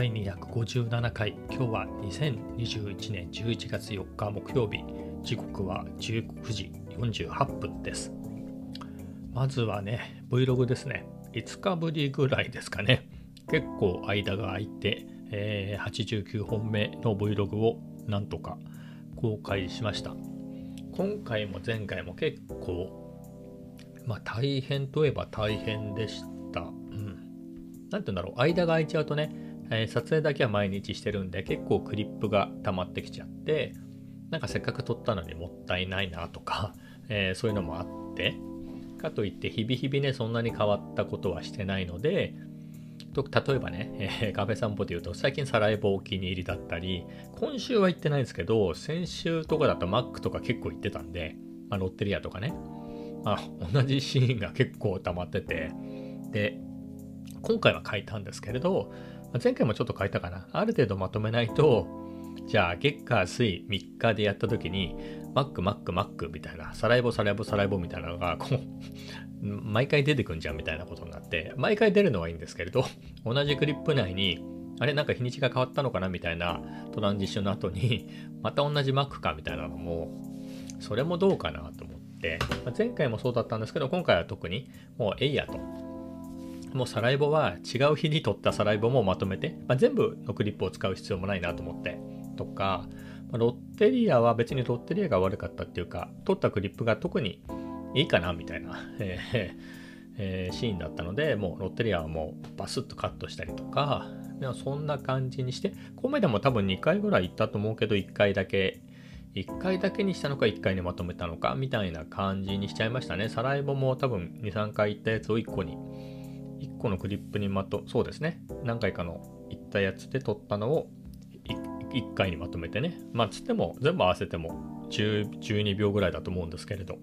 第257回。今日は2021年11月4日木曜日。時刻は19時48分です。まずはね Vlog ですね。5日ぶりぐらいですかね。結構間が空いて、えー、89本目の Vlog をなんとか公開しました。今回も前回も結構まあ大変といえば大変でした。うん。何て言うんだろう。間が空いちゃうとねえー、撮影だけは毎日してるんで結構クリップが溜まってきちゃってなんかせっかく撮ったのにもったいないなとか、えー、そういうのもあってかといって日々日々ねそんなに変わったことはしてないのでと例えばね、えー、カフェ散歩で言うと最近サラエボお気に入りだったり今週は行ってないんですけど先週とかだとマックとか結構行ってたんで、まあ、ロッテリアとかね、まあ、同じシーンが結構溜まっててで今回は書いたんですけれど前回もちょっと書いたかな。ある程度まとめないと、じゃあ月火水3日でやった時に、マックマックマックみたいな、サライボサライボサライボみたいなのが、こう、毎回出てくんじゃんみたいなことになって、毎回出るのはいいんですけれど、同じクリップ内に、あれなんか日にちが変わったのかなみたいなトランジッションの後に、また同じマックかみたいなのも、それもどうかなと思って、前回もそうだったんですけど、今回は特にもうえいやと。もうサライボは違う日に撮ったサライボもまとめて、まあ、全部のクリップを使う必要もないなと思ってとか、まあ、ロッテリアは別にロッテリアが悪かったっていうか撮ったクリップが特にいいかなみたいな、えーえー、シーンだったのでもうロッテリアはもうバスッとカットしたりとかそんな感じにしてコメダも多分2回ぐらい行ったと思うけど1回だけ1回だけにしたのか1回にまとめたのかみたいな感じにしちゃいましたね。サライボも多分2、3回行ったやつを1個に個のクリップにまと、そうですね。何回かのいったやつで撮ったのを 1, 1回にまとめてね。まあ、つっても全部合わせても10 12秒ぐらいだと思うんですけれど、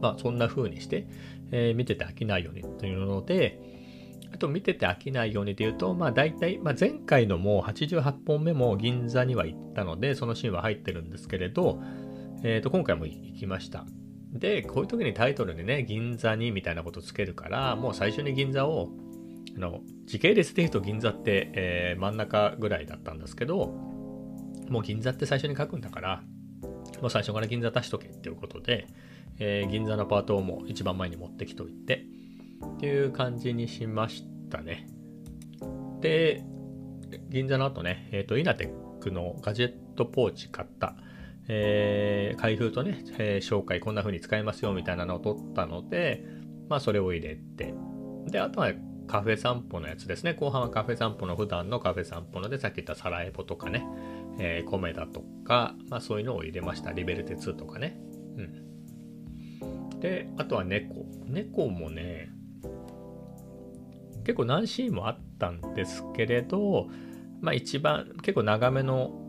まあ、そんな風にして、えー、見てて飽きないようにというので、あと見てて飽きないようにで言うと、まあ大体、まあ、前回のもう88本目も銀座には行ったので、そのシーンは入ってるんですけれど、え、ー、と、今回も行きました。で、こういう時にタイトルにね、銀座にみたいなことつけるから、もう最初に銀座を、あの、時系列で言うと銀座って、えー、真ん中ぐらいだったんですけど、もう銀座って最初に書くんだから、もう最初から銀座出しとけっていうことで、えー、銀座のパートをもう一番前に持ってきといて、っていう感じにしましたね。で、銀座の後ね、えっ、ー、と、イナテックのガジェットポーチ買った。えー、開封とね、えー、紹介こんな風に使えますよみたいなのを取ったので、まあそれを入れて、で、あとはカフェ散歩のやつですね。後半はカフェ散歩の普段のカフェ散歩ので、さっき言ったサラエボとかね、えー、コメダとか、まあそういうのを入れました。リベルテ2とかね。うん。で、あとは猫。猫もね、結構何シーンもあったんですけれど、まあ一番結構長めの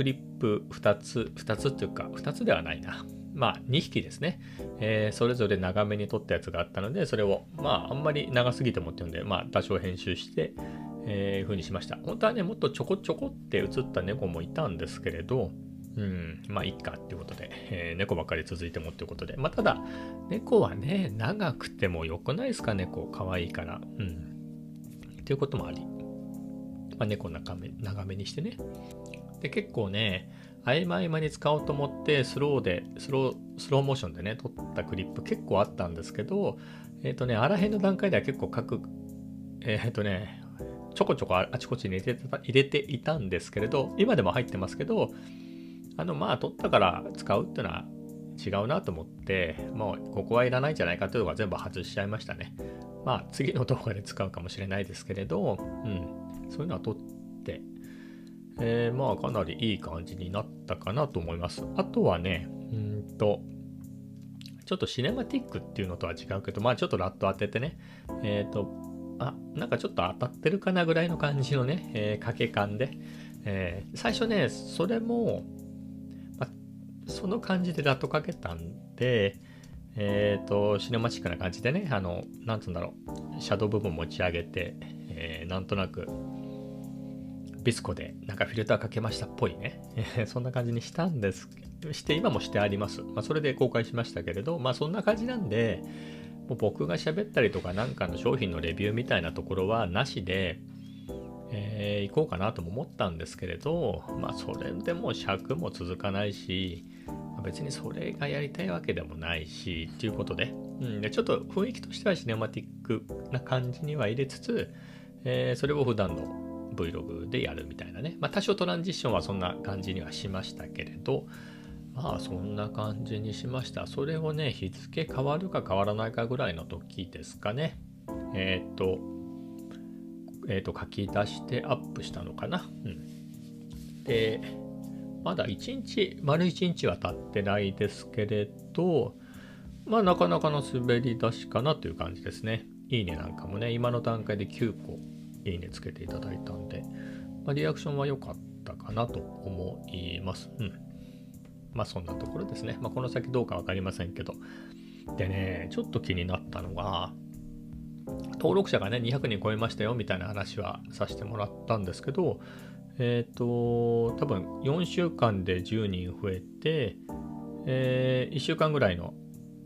クリップ2つ、2つっていうか、2つではないな。まあ、2匹ですね。えー、それぞれ長めに撮ったやつがあったので、それを、まあ、あんまり長すぎてもっていうんで、まあ、多少編集して、えー、風にしました。本当はね、もっとちょこちょこって映った猫もいたんですけれど、うん、まあ、いっかっていうことで、えー、猫ばっかり続いてもっていうことで、まあ、ただ、猫はね、長くても良くないですか、猫。かわいいから。うん。っていうこともあり、まあ、猫長め長めにしてね。で、結構ね、合間合間に使おうと思ってスローで、スロー、スローモーションでね、撮ったクリップ結構あったんですけど、えっ、ー、とね、あらへんの段階では結構各、えっ、ー、とね、ちょこちょこあちこちに入れて入れていたんですけれど、今でも入ってますけど、あの、まあ、撮ったから使うっていうのは違うなと思って、もうここはいらないんじゃないかっていうのが全部外しちゃいましたね。まあ、次の動画で使うかもしれないですけれど、うん、そういうのは撮って、えー、まあかなりいい感じになったかなと思います。あとはね、うんと、ちょっとシネマティックっていうのとは違うけど、まあちょっとラット当ててね、えっ、ー、と、あ、なんかちょっと当たってるかなぐらいの感じのね、えー、掛け感で、えー、最初ね、それも、まあその感じでラットかけたんで、えっ、ー、と、シネマチックな感じでね、あの、なんつうんだろう、シャドウ部分持ち上げて、えー、なんとなく、ビスコでなんかフィルターかけましたっぽいね。そんな感じにしたんです。して、今もしてあります。まあ、それで公開しましたけれど、まあそんな感じなんで、もう僕が喋ったりとかなんかの商品のレビューみたいなところはなしで、えー、行こうかなとも思ったんですけれど、まあ、それでも尺も続かないし、別にそれがやりたいわけでもないし、っていうことで、うん、でちょっと雰囲気としてはシネマティックな感じには入れつつ、えー、それを普段の Vlog でやるみたいなね。まあ、多少トランジッションはそんな感じにはしましたけれど、まあそんな感じにしました。それをね、日付変わるか変わらないかぐらいの時ですかね。えっ、と、えっ、と、書き出してアップしたのかな。うん。で、まだ1日、丸1日は経ってないですけれど、まあなかなかの滑り出しかなという感じですね。いいねなんかもね、今の段階で9個いいねつけていただいたんで、まあ、リアクションは良かったかなと思います。うん。まあそんなところですね。まあこの先どうか分かりませんけど。でね、ちょっと気になったのが、登録者がね、200人超えましたよみたいな話はさせてもらったんですけど、えっ、ー、と、多分4週間で10人増えて、えー、1週間ぐらいの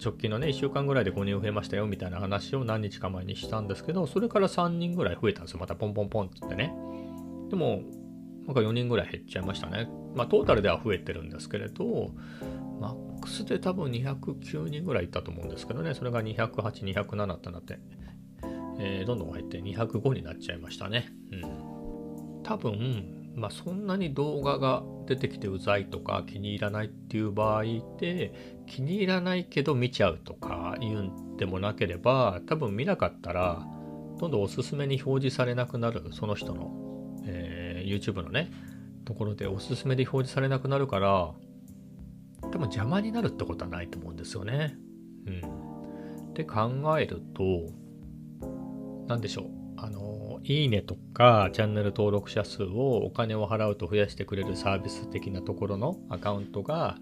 直近のね、1週間ぐらいで5人増えましたよみたいな話を何日か前にしたんですけど、それから3人ぐらい増えたんですよ。またポンポンポンってってね。でも、なんか4人ぐらい減っちゃいましたね。まあ、トータルでは増えてるんですけれど、マックスで多分209人ぐらいいたと思うんですけどね、それが208、207ってなって、えー、どんどん減って205になっちゃいましたね。うん。多分、まあ、そんなに動画が出てきてうざいとか気に入らないっていう場合で気に入らないけど見ちゃうとか言うんでもなければ多分見なかったらどんどんおすすめに表示されなくなるその人の、えー、YouTube のねところでおすすめで表示されなくなるから多分邪魔になるってことはないと思うんですよね。うん。って考えると何でしょうあのいいねとかチャンネル登録者数をお金を払うと増やしてくれるサービス的なところのアカウントが、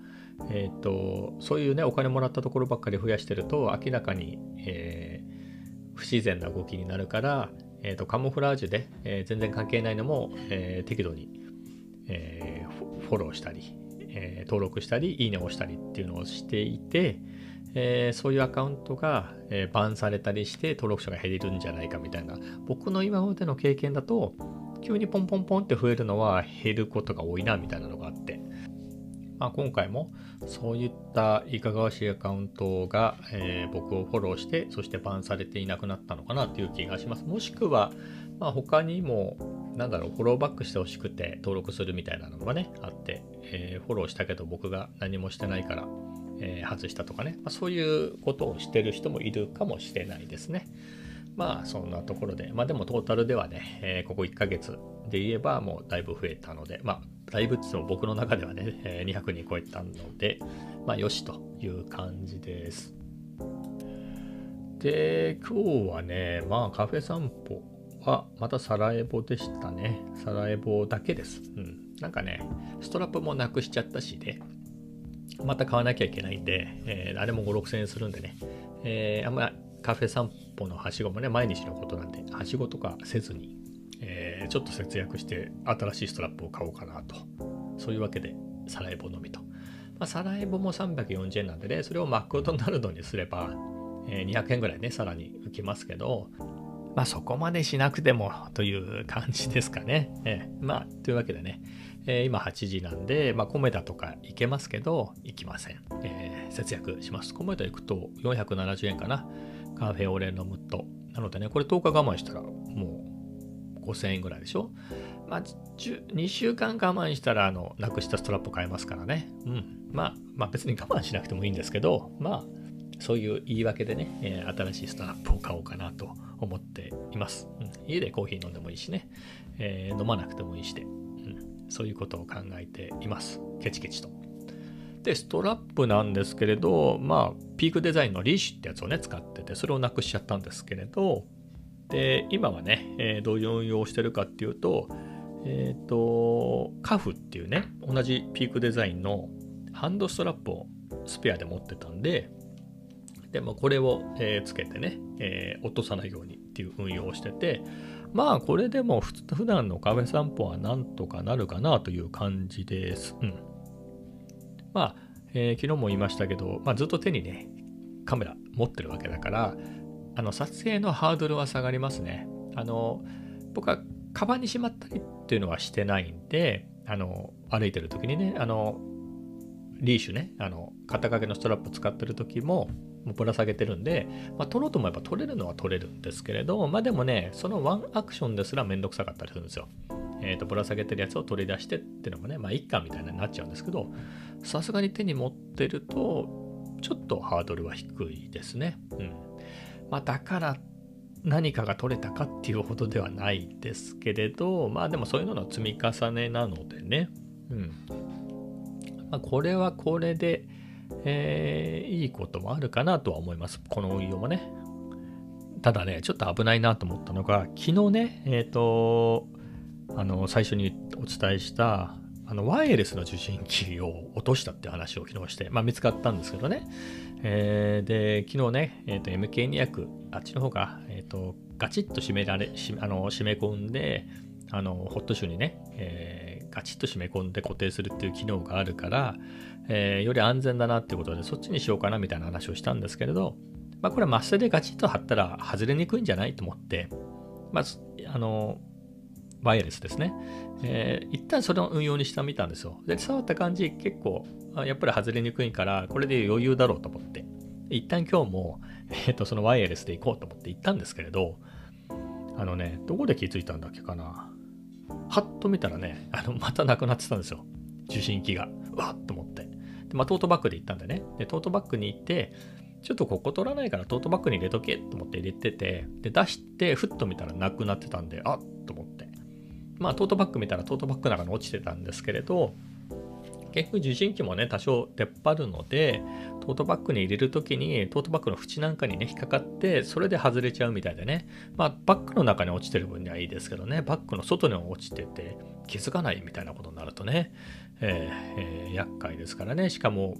えーと、そういうねお金もらったところばっかり増やしてると明らかに、えー、不自然な動きになるから、えーと、カモフラージュで、えー、全然関係ないのも、えー、適度に、えフォローしたり、え登録したりいいねを押したりっていうのをしていて、えー、そういうアカウントが、えー、バンされたりして登録者が減るんじゃないかみたいな僕の今までの経験だと急にポンポンポンって増えるのは減ることが多いなみたいなのがあって、まあ、今回もそういったいかがわしいアカウントが、えー、僕をフォローしてそしてバンされていなくなったのかなという気がしますもしくは、まあ、他にもなんだろうフォローバックしてほしくて登録するみたいなのがねあって、えフォローしたけど僕が何もしてないからえー、外したとかね、まあ、そういうことをしてる人もいるかもしれないですね。まあそんなところで、まあでもトータルではね、えー、ここ1ヶ月で言えばもうだいぶ増えたので、まあだいぶっても僕の中ではね、えー、200人超えたので、まあよしという感じです。で、今日はね、まあカフェ散歩はまたサラエボでしたね。サラエボだけです。うん。なんかね、ストラップもなくしちゃったしで、ね、また買わなきゃいけないんで、えー、あれも5、6000円するんでね、えー、あんまカフェ散歩のはしごもね、毎日のことなんで、はしごとかせずに、えー、ちょっと節約して新しいストラップを買おうかなと。そういうわけで、サラエボのみと。まあ、サラエボも340円なんでね、それをマクドナルドにすれば、えー、200円ぐらいね、さらに浮きますけど、まあそこまでしなくてもという感じですかね。えー、まあ、というわけでね、えー、今8時なんで、まあ、コメダとか行けますけど、行きません。えー、節約します。コメダ行くと470円かな。カフェオレ飲むと。なのでね、これ10日我慢したらもう5000円ぐらいでしょ？まあ、2週間我慢したら、あの、なくしたストラップ買えますからね。うん。まあ、まあ別に我慢しなくてもいいんですけど、まあ、そういう言い訳でね、えー、新しいストラップを買おうかなと思っています。うん、家でコーヒー飲んでもいいしね、えー、飲まなくてもいいしで、うんそういうことを考えています。ケチケチと。で、ストラップなんですけれど、まあ、ピークデザインのリーシュってやつをね、使ってて、それをなくしちゃったんですけれど、で、今はね、えー、どういう運用をしてるかっていうと、えっ、ー、と、カフっていうね、同じピークデザインのハンドストラップをスペアで持ってたんで、でもこれを、えー、つけてね、えー、落とさないようにっていう運用をしてて、まあこれでも普段のカフェ散歩はなんとかなるかなという感じです。うん。まあ、えー、昨日も言いましたけど、まあ、ずっと手にね、カメラ持ってるわけだから、あの撮影のハードルは下がりますね。あの、僕はカバンにしまったりっていうのはしてないんで、あの、歩いてる時にね、あの、リーシュね、あの、肩掛けのストラップ使ってる時も、もうぶら下げてるんで、まあ、取ろうともやっぱ取れるのは取れるんですけれど、まあでもね、そのワンアクションですらめんどくさかったりするんですよ。え、ー、と、ぶら下げてるやつを取り出してっていうのもね、まあいっかみたいになっちゃうんですけど、さすがに手に持ってると、ちょっとハードルは低いですね。うん。まあだから何かが取れたかっていうほどではないですけれど、まあでもそういうのの積み重ねなのでね、うん。まあ、これはこれで、えー、いいこともあるかなとは思います。この運用もね。ただね、ちょっと危ないなと思ったのが、昨日ね、えっ、ー、と、あの、最初にお伝えした、あの、ワイヤレスの受信機を落としたって話を昨日して、まあ見つかったんですけどね。えー、で、昨日ね、え、ー、と、MK200、あっちの方が、え、ー、と、ガチッと締められ、あの締め込んで、あの、ホットシュにね、えー、ガチッと締め込んで固定するっていう機能があるから、えー、より安全だなっていうことで、そっちにしようかなみたいな話をしたんですけれど、まあ、これマスでガチッと貼ったら外れにくいんじゃないと思って、まず、あの、ワイヤレスですね。えー、一旦それを運用にしてみたんですよ。で、触った感じ、結構、やっぱり外れにくいから、これで余裕だろうと思って、一旦今日も、えっ、ー、と、そのワイヤレスで行こうと思って行ったんですけれど、あのね、どこで気づいたんだっけかな。はっと見たらね、あの、またなくなってたんですよ。受信機が。うわっと思って。で、まあ、トートバッグで行ったんでね。で、トートバッグに行って、ちょっとここ取らないからトートバッグに入れとけと思って入れてて、で、出して、ふっと見たらなくなってたんで、あっ。まあ、トートバッグ見たらトートバッグの中に落ちてたんですけれど、結局受信機もね、多少出っ張るので、トートバッグに入れるときに、トートバッグの縁なんかにね、引っかかって、それで外れちゃうみたいでね。まあ、バッグの中に落ちてる分にはいいですけどね、バッグの外に落ちてて、気づかないみたいなことになるとね、えーえー、厄介ですからね。しかも、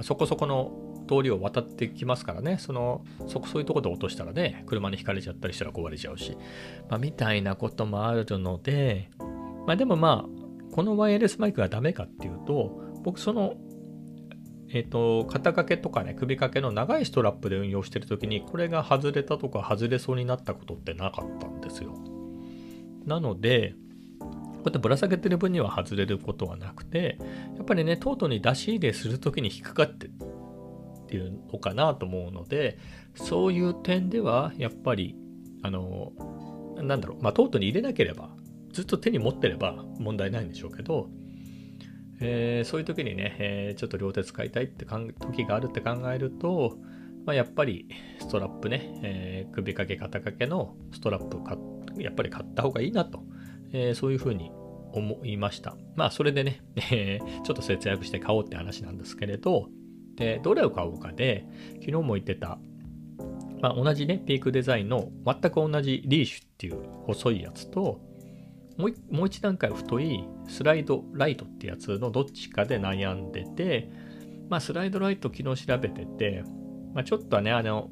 そこそこの通りを渡ってきますからね、その、そこそういうとこで落としたらね、車にひかれちゃったりしたら壊れちゃうし、まあ、みたいなこともあるので、まあでもまあ、このワイヤレスマイクがダメかっていうと、僕その、えっ、ー、と、肩掛けとかね、首掛けの長いストラップで運用してるときに、これが外れたとか外れそうになったことってなかったんですよ。なので、こうやってぶら下げてる分には外れることはなくて、やっぱりね、トートに出し入れするときに引っかかってっていうのかなと思うので、そういう点では、やっぱり、あの、なんだろう、まあ、トートに入れなければ、ずっと手に持ってれば問題ないんでしょうけど、えー、そういう時にね、えー、ちょっと両手使いたいって時があるって考えると、まあ、やっぱりストラップね、えー、首掛け肩掛けのストラップをやっぱり買った方がいいなと、えそういうふうに思いました。まあそれでね、えちょっと節約して買おうって話なんですけれど、で、どれを買おうかで、昨日も言ってた、まあ、同じね、ピークデザインの全く同じリーシュっていう細いやつと、もう一段階太いスライドライトってやつのどっちかで悩んでて、まあ、スライドライト昨日調べてて、まあ、ちょっとね、あの、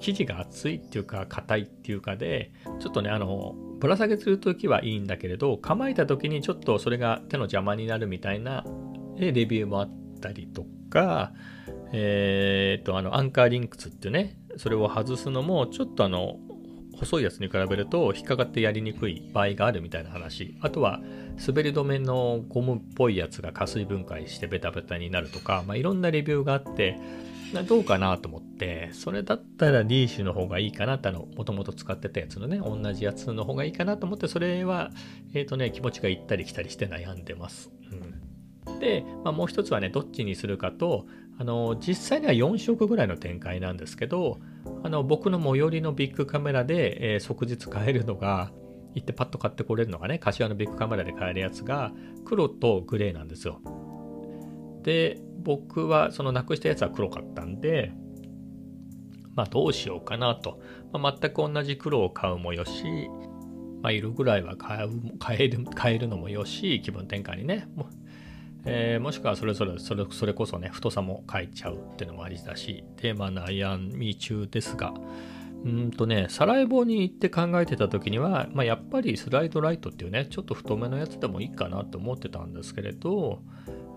生地が厚いっていうか、硬いっていうかで、ちょっとね、あの、ぶら下げするときはいいんだけれど、構えたときにちょっとそれが手の邪魔になるみたいなレビューもあったりとか、え、ー、と、あの、アンカーリンクスっていうね、それを外すのも、ちょっとあの、細いやつに比べると引っかかってやりにくい場合があるみたいな話。あとは滑り止めのゴムっぽいやつが加水分解してベタベタになるとか、まあ、いろんなレビューがあって、どうかなと思って、それだったらリーシュの方がいいかなってあの、もともと使ってたやつのね、同じやつの方がいいかなと思って、それは、えっ、ー、とね、気持ちが行ったり来たりして悩んでます。で、まあ、もう一つはね、どっちにするかと、あの、実際には4色ぐらいの展開なんですけど、あの僕の最寄りのビッグカメラで、えー、即日買えるのが、行ってパッと買ってこれるのがね、柏のビッグカメラで買えるやつが、黒とグレーなんですよ。で、僕はそのなくしたやつは黒かったんで、まあどうしようかなと。まあ、全く同じ黒を買うもよし、まあ、いるぐらいは買う買える買えるのもよし、気分転換にね。えー、もしくはそれぞれそれそれこそね太さも変えちゃうっていうのもありだしテーマ悩み中ですがうんとねサラエボに行って考えてた時には、まあ、やっぱりスライドライトっていうねちょっと太めのやつでもいいかなと思ってたんですけれど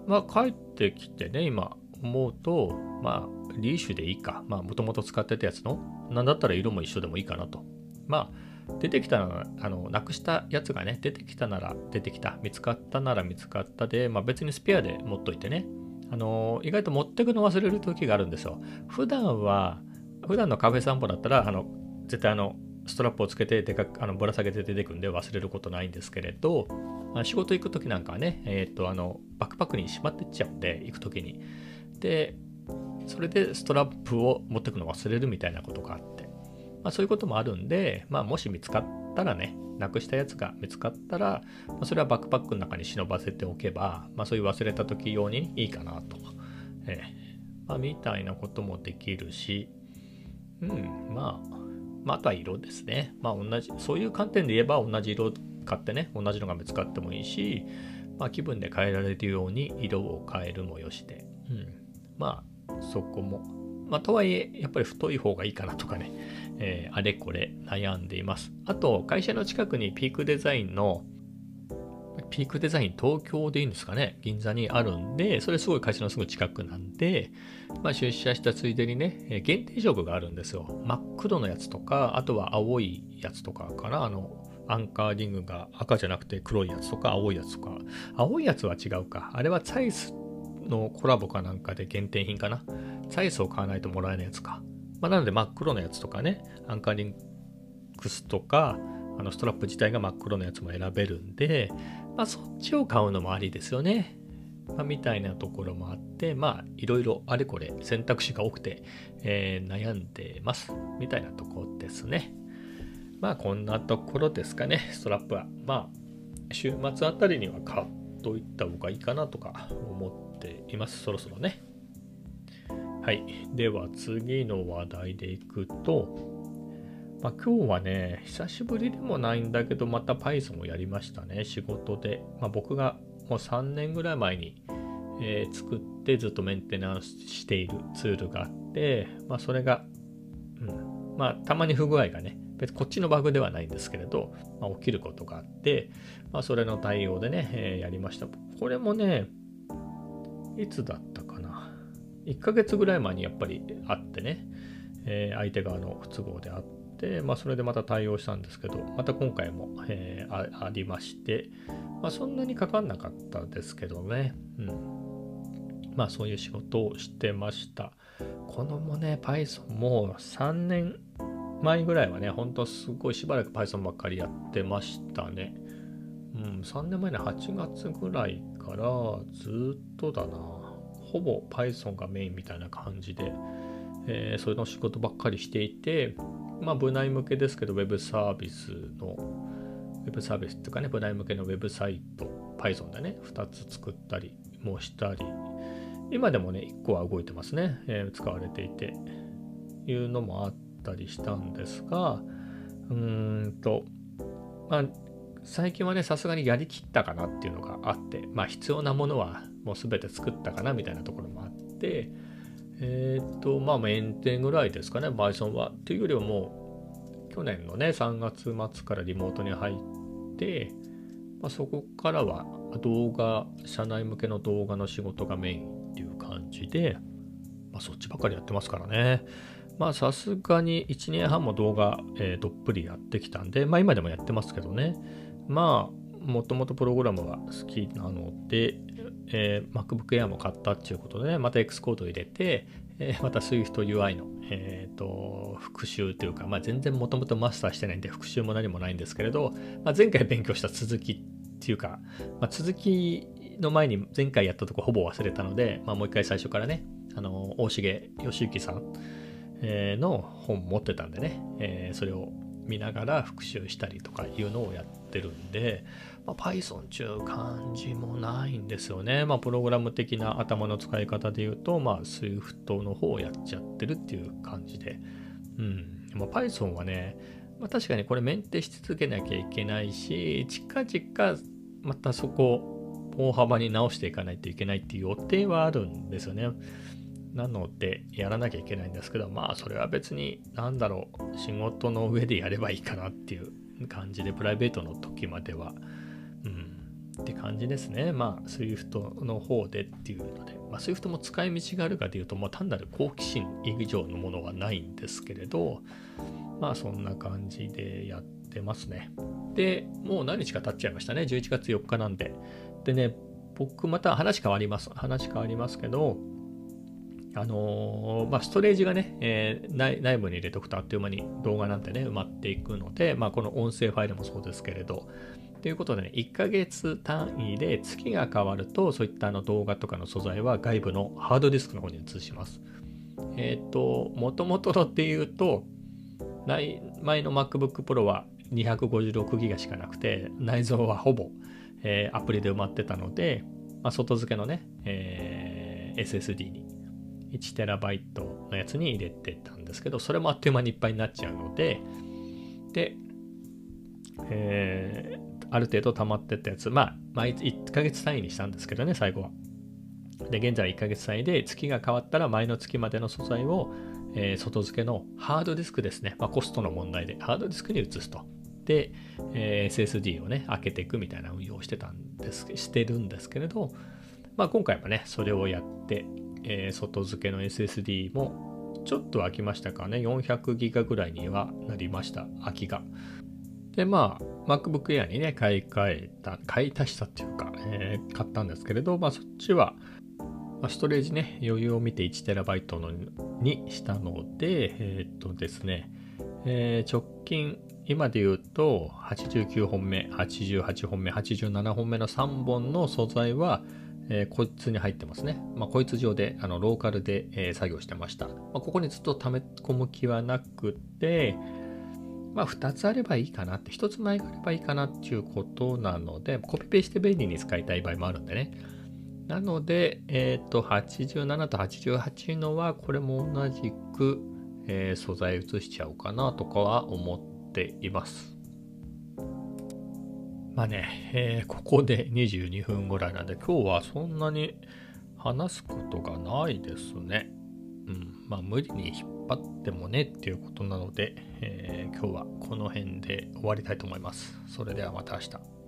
まあ帰ってきてね今思うとまあリーシュでいいか。まあもともと使ってたやつのなんだったら色も一緒でもいいかなと。まあ出てきたら、あの、なくしたやつがね、出てきたなら出てきた、見つかったなら見つかったで、まあ別にスペアで持っといてね、あの、意外と持ってくの忘れる時があるんですよ。普段は、普段のカフェ散歩だったら、あの、絶対あの、ストラップをつけてでかあのぶら下げて出てくんで忘れることないんですけれど、まあ、仕事行く時なんかはね、えっ、とあのバックパックにしまってっちゃうんで行く時に。でそれでストラップを持ってくの忘れるみたいなことがあって、まあ、そういうこともあるんで、まあ、もし見つかったらねなくしたやつが見つかったら、まあ、それはバックパックの中に忍ばせておけば、まあ、そういう忘れた時用にいいかなと、えーまあ、みたいなこともできるしうんまあまあ、あとは色ですね。まあ、同じ、そういう観点で言えば同じ色買ってね、同じのが見つかってもいいし、まあ、気分で変えられるように色を変えるもよしで、うん。まあ、そこも。まあ、とはいえ、やっぱり太い方がいいかなとかね、えー、あれこれ悩んでいます。あと、会社の近くにピークデザインのピークデザイン東京でいいんですかね？銀座にあるんで、それすごい会社のすぐ近くなんで、まあ、出社したついでにねえ、限定色があるんですよ。真っ黒のやつとか、あとは青いやつとかかな？あの、アンカーリングが赤じゃなくて黒いやつとか青いやつとか。青いやつは違うか。あれはツァイスのコラボかなんかで限定品かな？ツァイスを買わないともらえないやつか。まあ、なので真っ黒のやつとかね、アンカーリングスとか、あのストラップ自体が真っ黒のやつも選べるんで、まあ、そっちを買うのもありですよね。まあ、みたいなところもあって、まあ、いろいろあれこれ選択肢が多くて、えー、悩んでます。みたいなとこですね。まあ、こんなところですかね、ストラップは。まあ、週末あたりには買っといた方がいいかなとか思っています。そろそろね。はい。では次の話題でいくと、まあ、今日はね、久しぶりでもないんだけど、また Python をやりましたね、仕事で。まあ、僕がもう3年ぐらい前に、えー、作ってずっとメンテナンスしているツールがあって、まあ、それが、うん、まあ、たまに不具合がね、別こっちのバグではないんですけれど、まあ、起きることがあって、まあ、それの対応でね、えー、やりました。これもね、いつだった。1ヶ月ぐらい前にやっぱりあってね、えー、相手側の不都合であって、まあ、それでまた対応したんですけど、また今回も、えー、ありまして、まあ、そんなにかかんなかったですけどね、うん。まあ、そういう仕事をしてました。このもね、Python もう3年前ぐらいはね、ほんとすごいしばらく Python ばっかりやってましたね。うん、3年前の8月ぐらいからずっとだな。ほぼ Python がメインみたいな感じで、えー、それの仕事ばっかりしていて、まあ、部内向けですけど、ウェブサービスの、ウェブサービスっていうかね、部内向けのウェブサイト、Python でね、2つ作ったりもしたり、今でもね、1個は動いてますね、えー、使われていて、いうのもあったりしたんですが、うーんと、まあ、最近はね、さすがにやりきったかなっていうのがあって、まあ、必要なものはもう全て作ったかなみたいなところもあって、えっ、ー、と、まあ、メンテぐらいですかね、バイソンは。というよりはもう、去年のね、3月末からリモートに入って、まあ、そこからは動画、社内向けの動画の仕事がメインっていう感じで、まあ、そっちばっかりやってますからね。まあ、さすがに1年半も動画、えー、どっぷりやってきたんで、まあ、今でもやってますけどね。まあ、もともとプログラムが好きなので、えー、MacBook Air も買ったっていうことでね、また X コード入れて、えー、また SwiftUI の、えーと、復習というか、まあ、全然もともとマスターしてないんで復習も何もないんですけれど、まあ、前回勉強した続きっていうか、まあ、続きの前に前回やったとこほぼ忘れたので、まあ、もう一回最初からね、あの大重義行さん、の本持ってたんでね、えー、それを見ながら復習したりとかいうのをやってるんで、まあ、Python ちゅう感じもないんですよね。まあ、プログラム的な頭の使い方で言うと、まあ、Swift の方をやっちゃってるっていう感じで。うん。まあ、Python はね、まあ、確かにこれメンテし続けなきゃいけないし、近々またそこを大幅に直していかないといけないっていう予定はあるんですよね。なので、やらなきゃいけないんですけど、まあ、それは別に、なんだろう、仕事の上でやればいいかなっていう感じで、プライベートの時までは、って感じですね。まあ、SWIFT の方でっていうので、まあ、SWIFT も使い道があるかというと、まあ、単なる好奇心以上のものはないんですけれど、まあ、そんな感じでやってますね。で、もう何日か経っちゃいましたね。11月4日なんで。でね、僕また話変わります。話変わりますけど、あのー、まあ、ストレージがね、えー、内内部に入れておくとあっという間に動画なんてね、埋まっていくので、まあ、この音声ファイルもそうですけれど、ということでね、1ヶ月単位で月が変わると、そういったあの動画とかの素材は外部のハードディスクの方に移します。えっ、ー、と、もともとのっていうと、前の MacBook Pro は256ギガしかなくて、内蔵はほぼ、えー、アプリで埋まってたので、まあ、外付けのね、えー、SSD に 1TB のやつに入れてたんですけど、それもあっという間にいっぱいになっちゃうので、で、えー、ある程度溜まってったやつ、まあ、まあ、1ヶ月単位にしたんですけどね、最後は。で、現在1ヶ月単位で月が変わったら前の月までの素材を、えー、外付けのハードディスクですね、まあ、コストの問題でハードディスクに移すと。で、えー、SSD をね、開けていくみたいな運用をしてたんです、してるんですけれど、まあ、今回もね、それをやって、えー、外付けの SSD もちょっと空きましたかね、400ギガぐらいにはなりました、空きが。で、まあ、MacBook Air にね、買い替えた、買い足したっていうか、えー、買ったんですけれど、まあ、そっちは、まあ、ストレージね、余裕を見て 1TB のにしたので、えー、っとですね、えー、直近、今で言うと、89本目、88本目、87本目の3本の素材は、えー、こいつに入ってますね。まあ、こいつ上で、あの、ローカルで、えー、作業してました。まあ、ここにずっと溜め込む気はなくて、まあ、2つあればいいかなって、1つ前があればいいかなっていうことなので、コピペして便利に使いたい場合もあるんでね。なので、えっ、ー、と、87と88のは、これも同じく、えー、素材移しちゃおうかなとかは思っています。まあね、えー、ここで22分ぐらいなんで、今日はそんなに話すことがないですね。うん、まあ無理に引っ張ってもねっていうことなので、えー、今日はこの辺で終わりたいと思います。それではまた明日。